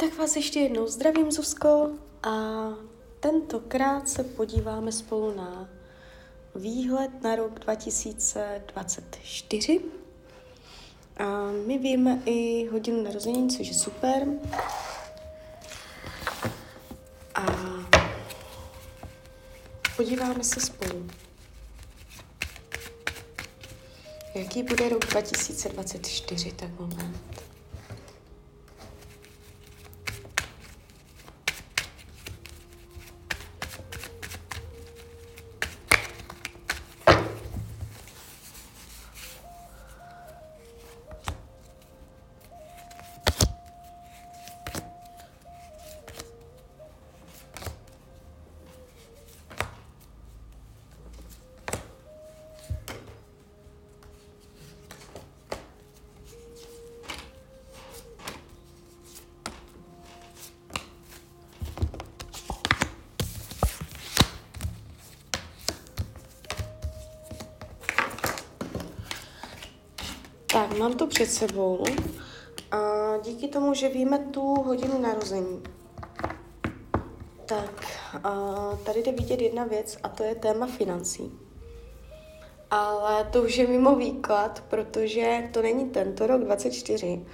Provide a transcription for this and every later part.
Tak vás ještě jednou zdravím, Zuzko, a tentokrát se podíváme spolu na výhled na rok 2024. A my víme i hodinu narození, což je super. A podíváme se spolu. Jaký bude rok 2024, tak moment. Mám to před sebou. A díky tomu, že víme tu hodinu narození, tak a tady jde vidět jedna věc a to je téma financí. Ale to už je mimo výklad, protože to není tento rok 24,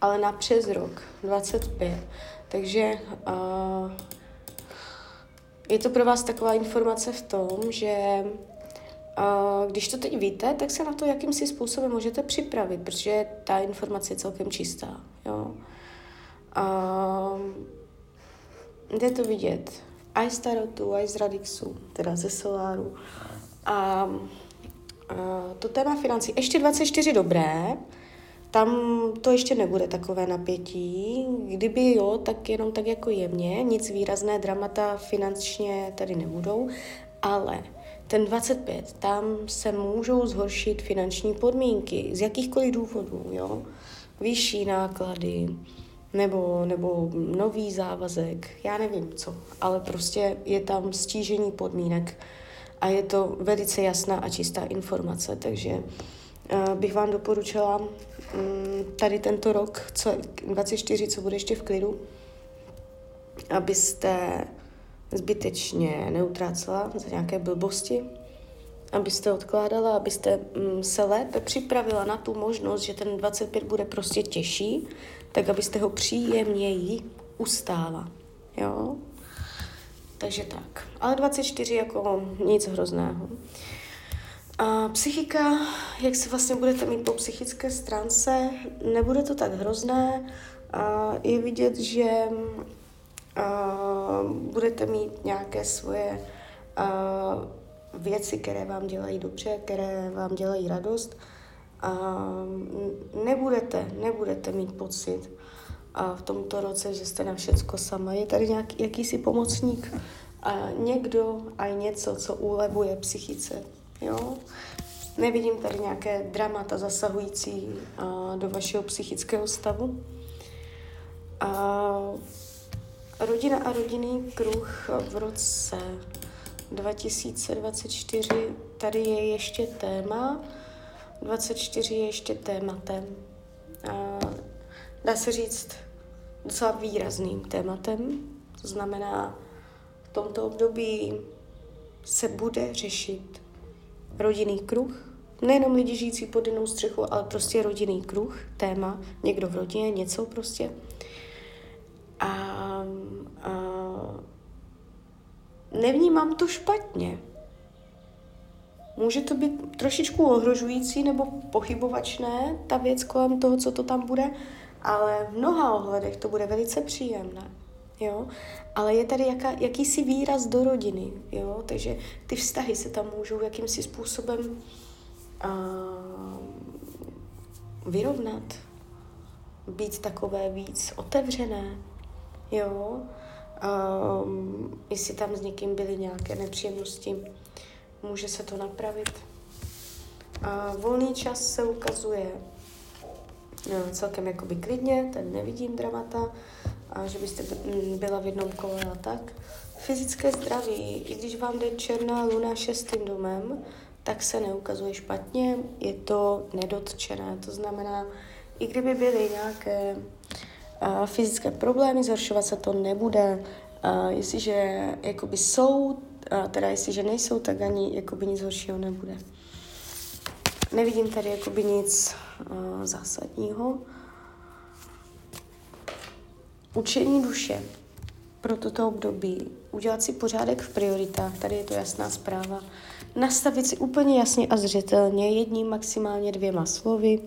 ale na přes rok 25. Takže a, je to pro vás taková informace v tom, že když to teď víte, tak se na to jakýmsi způsobem můžete připravit, protože ta informace je celkem čistá. Jo? A jde to vidět. i z Tarotu, i z Radixu, teda ze Soláru. A, a to téma financí, ještě 24 dobré, tam to ještě nebude takové napětí. Kdyby jo, tak jenom tak jako jemně, nic výrazné dramata finančně tady nebudou, ale ten 25, tam se můžou zhoršit finanční podmínky z jakýchkoliv důvodů, jo. Vyšší náklady, nebo, nebo nový závazek, já nevím co, ale prostě je tam stížení podmínek a je to velice jasná a čistá informace, takže uh, bych vám doporučila um, tady tento rok, co, 24, co bude ještě v klidu, abyste zbytečně neutrácela za nějaké blbosti, abyste odkládala, abyste mm, se lépe připravila na tu možnost, že ten 25 bude prostě těžší, tak abyste ho příjemněji ustála. Jo? Takže tak. Ale 24 jako nic hrozného. A psychika, jak se vlastně budete mít po psychické stránce, nebude to tak hrozné. A je vidět, že uh, budete mít nějaké svoje uh, věci, které vám dělají dobře, které vám dělají radost. Uh, nebudete, nebudete mít pocit uh, v tomto roce, že jste na všecko sama. Je tady nějaký jakýsi pomocník, uh, někdo a něco, co ulevuje psychice. Jo? Nevidím tady nějaké dramata zasahující uh, do vašeho psychického stavu. Uh, Rodina a rodinný kruh v roce 2024, tady je ještě téma, 24 je ještě tématem. A dá se říct docela výrazným tématem, to znamená, v tomto období se bude řešit rodinný kruh, nejenom lidi žijící pod jinou střechu, ale prostě rodinný kruh, téma, někdo v rodině, něco prostě. A, a nevnímám to špatně. Může to být trošičku ohrožující nebo pochybovačné, ta věc kolem toho, co to tam bude, ale v mnoha ohledech to bude velice příjemné. Jo? Ale je tady jaká, jakýsi výraz do rodiny, jo? takže ty vztahy se tam můžou jakýmsi způsobem uh, vyrovnat, být takové víc otevřené, jo, um, jestli tam s někým byly nějaké nepříjemnosti, může se to napravit. A volný čas se ukazuje no, celkem jakoby klidně, ten nevidím dramata, a že byste byla v jednom kole a tak. Fyzické zdraví, i když vám jde černá luna šestým domem, tak se neukazuje špatně, je to nedotčené, to znamená, i kdyby byly nějaké fyzické problémy, zhoršovat se to nebude. Uh, jestliže jakoby jsou, uh, teda jestliže nejsou, tak ani jakoby nic horšího nebude. Nevidím tady jakoby nic uh, zásadního. Učení duše pro toto období, udělat si pořádek v prioritách, tady je to jasná zpráva, nastavit si úplně jasně a zřetelně jedním, maximálně dvěma slovy,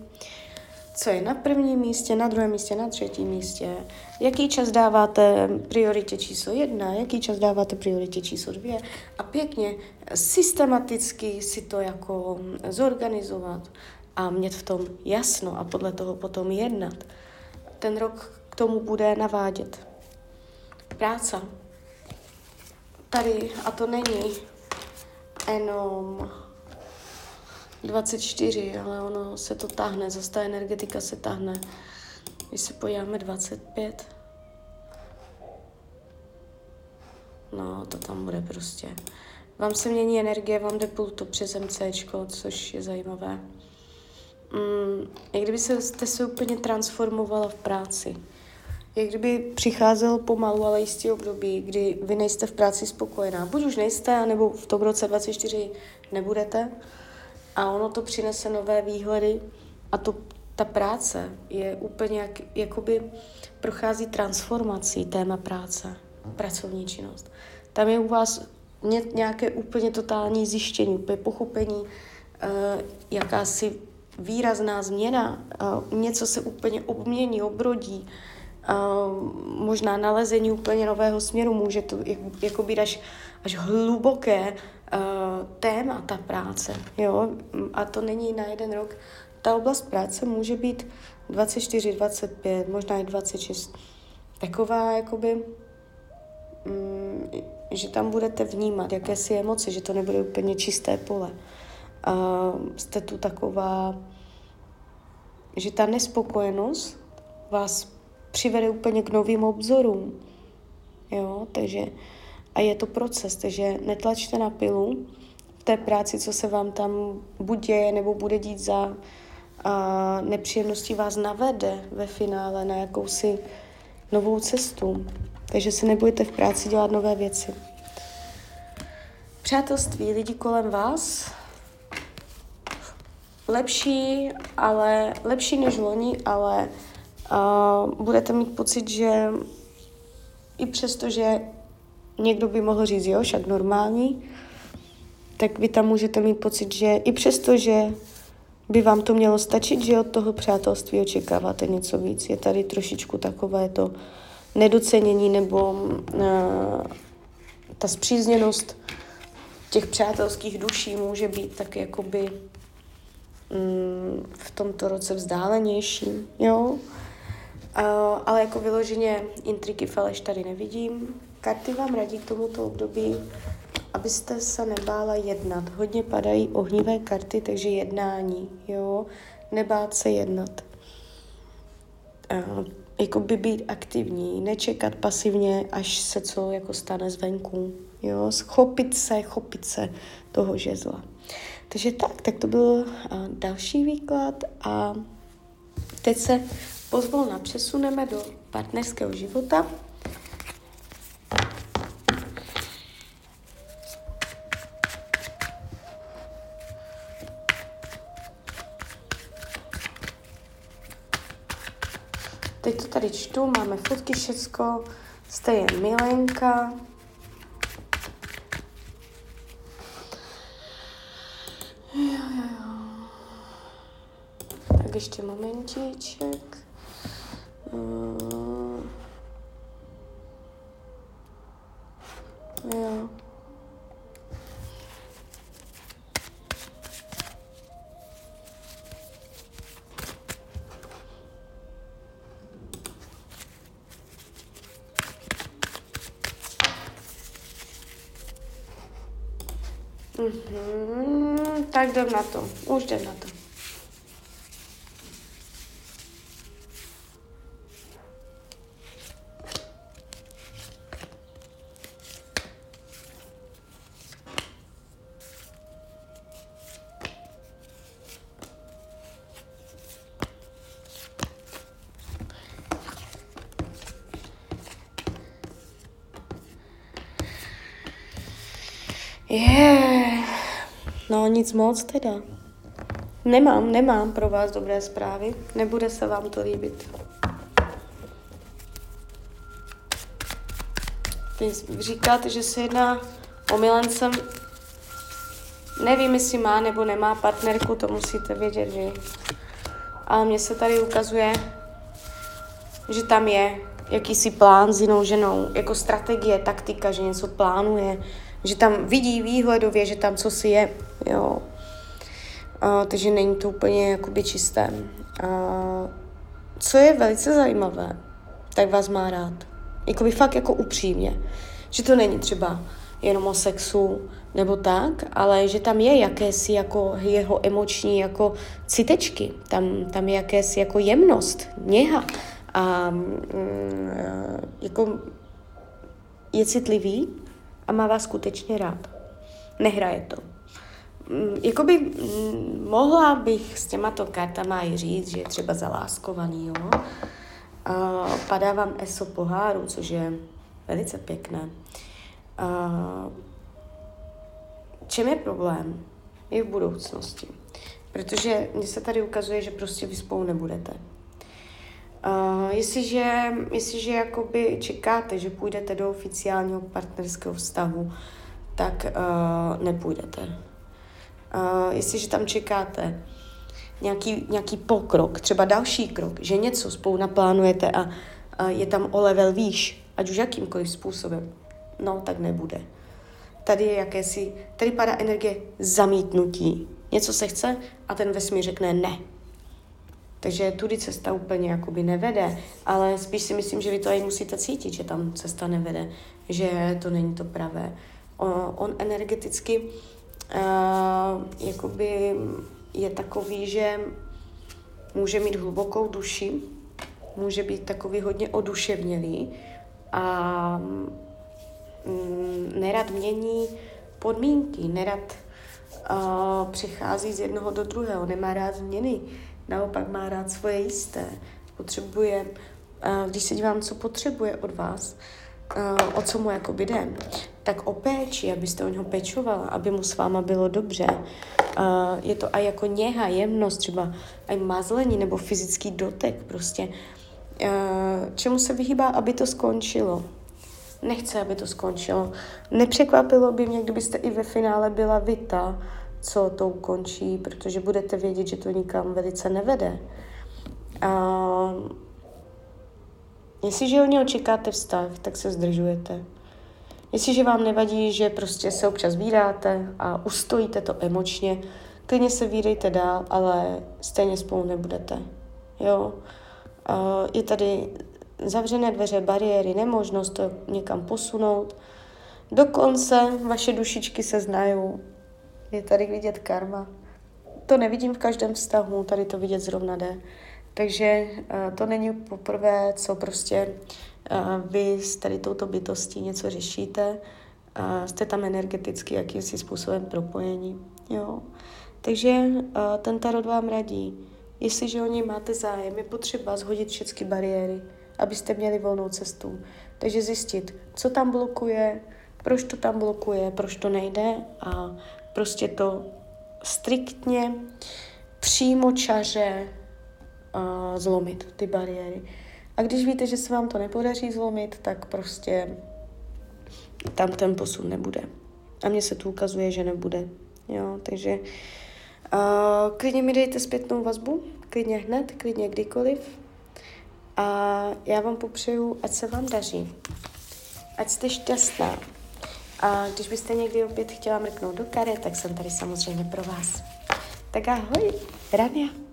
co je na prvním místě, na druhém místě, na třetím místě, jaký čas dáváte prioritě číslo jedna, jaký čas dáváte prioritě číslo dvě a pěkně systematicky si to jako zorganizovat a mít v tom jasno a podle toho potom jednat. Ten rok k tomu bude navádět. Práca. Tady, a to není jenom 24, ale ono se to táhne, zase ta energetika se táhne. Když se podíváme 25, no to tam bude prostě. Vám se mění energie, vám jde Pluto přes MCčko, což je zajímavé. Mm, jak kdyby se, jste se úplně transformovala v práci. Jak kdyby přicházelo pomalu, ale jistý období, kdy vy nejste v práci spokojená. Buď už nejste, anebo v tom roce 24 nebudete. A ono to přinese nové výhledy a to, ta práce je úplně jak, jakoby prochází transformací téma práce, pracovní činnost. Tam je u vás nějaké úplně totální zjištění, úplně pochopení, uh, jakási výrazná změna, uh, něco se úplně obmění, obrodí, možná nalezení úplně nového směru, může to jako být až, až hluboké uh, téma, ta práce, jo, a to není na jeden rok. Ta oblast práce může být 24, 25, možná i 26. Taková, jakoby, um, že tam budete vnímat jakési emoce, že to nebude úplně čisté pole. Uh, jste tu taková, že ta nespokojenost vás přivede úplně k novým obzorům. Jo, takže a je to proces, takže netlačte na pilu v té práci, co se vám tam buď děje, nebo bude dít za a nepříjemnosti vás navede ve finále na jakousi novou cestu. Takže se nebudete v práci dělat nové věci. Přátelství, lidi kolem vás, lepší, ale lepší než loni, ale uh, budete mít pocit, že i přesto, že někdo by mohl říct, jo, však normální, tak vy tam můžete mít pocit, že i přesto, že by vám to mělo stačit, že od toho přátelství očekáváte něco víc. Je tady trošičku takové to nedocenění nebo uh, ta zpřízněnost těch přátelských duší může být tak jakoby mm, v tomto roce vzdálenější, jo. Uh, ale jako vyloženě intriky faleš tady nevidím. Karty vám radí k tomuto období, abyste se nebála jednat. Hodně padají ohnivé karty, takže jednání, jo. Nebát se jednat. Uh, jako by být aktivní, nečekat pasivně, až se co jako stane zvenku. Jo, schopit se, chopit se toho žezla. Takže tak, tak to byl uh, další výklad a teď se pozvolna přesuneme do partnerského života. Teď to tady čtu, máme fotky, všecko, jste je milenka. Jo, jo, jo. Tak ještě momentíček. Uh, jo. Mm-hmm, tak jdem na to. Je, yeah. no nic moc teda. Nemám, nemám pro vás dobré zprávy. Nebude se vám to líbit. Vy říkáte, že se jedná o milencem. Nevím, jestli má nebo nemá partnerku, to musíte vědět vy. Ale mně se tady ukazuje, že tam je jakýsi plán s jinou ženou, jako strategie, taktika, že něco plánuje, že tam vidí výhledově, že tam co si je, jo. A, takže není to úplně jakoby čisté. A, co je velice zajímavé, tak vás má rád. Jakoby fakt jako upřímně. Že to není třeba jenom o sexu nebo tak, ale že tam je jakési jako jeho emoční jako citečky, tam, tam je jakési jako jemnost, něha a mm, jako je citlivý a má vás skutečně rád. Nehraje to. Mm, jakoby mm, mohla bych s těmato kartama i říct, že je třeba zaláskovaný, jo. A padá vám ESO poháru, což je velice pěkné. A čem je problém? Je v budoucnosti. Protože mně se tady ukazuje, že prostě vy spolu nebudete. Uh, jestliže, jestliže jakoby čekáte, že půjdete do oficiálního partnerského vztahu, tak uh, nepůjdete. Uh, jestliže tam čekáte nějaký, nějaký pokrok, třeba další krok, že něco spolu naplánujete a, a je tam o level výš, ať už jakýmkoliv způsobem, no tak nebude. Tady je jakési, tady padá energie zamítnutí. Něco se chce a ten vesmír řekne ne takže tudy cesta úplně jakoby nevede, ale spíš si myslím, že vy to i musíte cítit, že tam cesta nevede, že to není to pravé. On, on energeticky uh, jakoby je takový, že může mít hlubokou duši, může být takový hodně oduševnělý a mm, nerad mění podmínky, nerad uh, přichází z jednoho do druhého, nemá rád změny, naopak má rád svoje jisté. Potřebuje, když se dívám, co potřebuje od vás, o co mu jako jde, tak o péči, abyste o něho pečovala, aby mu s váma bylo dobře. Je to a jako něha, jemnost, třeba aj mazlení nebo fyzický dotek prostě. Čemu se vyhýbá, aby to skončilo? Nechce, aby to skončilo. Nepřekvapilo by mě, kdybyste i ve finále byla vita, co to ukončí, protože budete vědět, že to nikam velice nevede. A jestliže od něho čekáte vztah, tak se zdržujete. Jestliže vám nevadí, že prostě se občas víráte a ustojíte to emočně, klidně se vírejte dál, ale stejně spolu nebudete. Jo? Je tady zavřené dveře, bariéry, nemožnost to někam posunout. Dokonce vaše dušičky se znají, je tady vidět karma. To nevidím v každém vztahu, tady to vidět zrovna jde. Takže uh, to není poprvé, co prostě uh, vy s tady touto bytostí něco řešíte. Jste tam energeticky jakýmsi způsobem propojení. Jo. Takže uh, ten tarot vám radí, jestliže o něj máte zájem, je potřeba zhodit všechny bariéry, abyste měli volnou cestu. Takže zjistit, co tam blokuje, proč to tam blokuje, proč to nejde a prostě to striktně, přímo čaře uh, zlomit, ty bariéry. A když víte, že se vám to nepodaří zlomit, tak prostě tam ten posun nebude. A mně se tu ukazuje, že nebude. Jo, takže uh, klidně mi dejte zpětnou vazbu, klidně hned, klidně kdykoliv. A já vám popřeju, ať se vám daří. Ať jste šťastná, a když byste někdy opět chtěla mrknout do karet, tak jsem tady samozřejmě pro vás. Tak ahoj, Rania.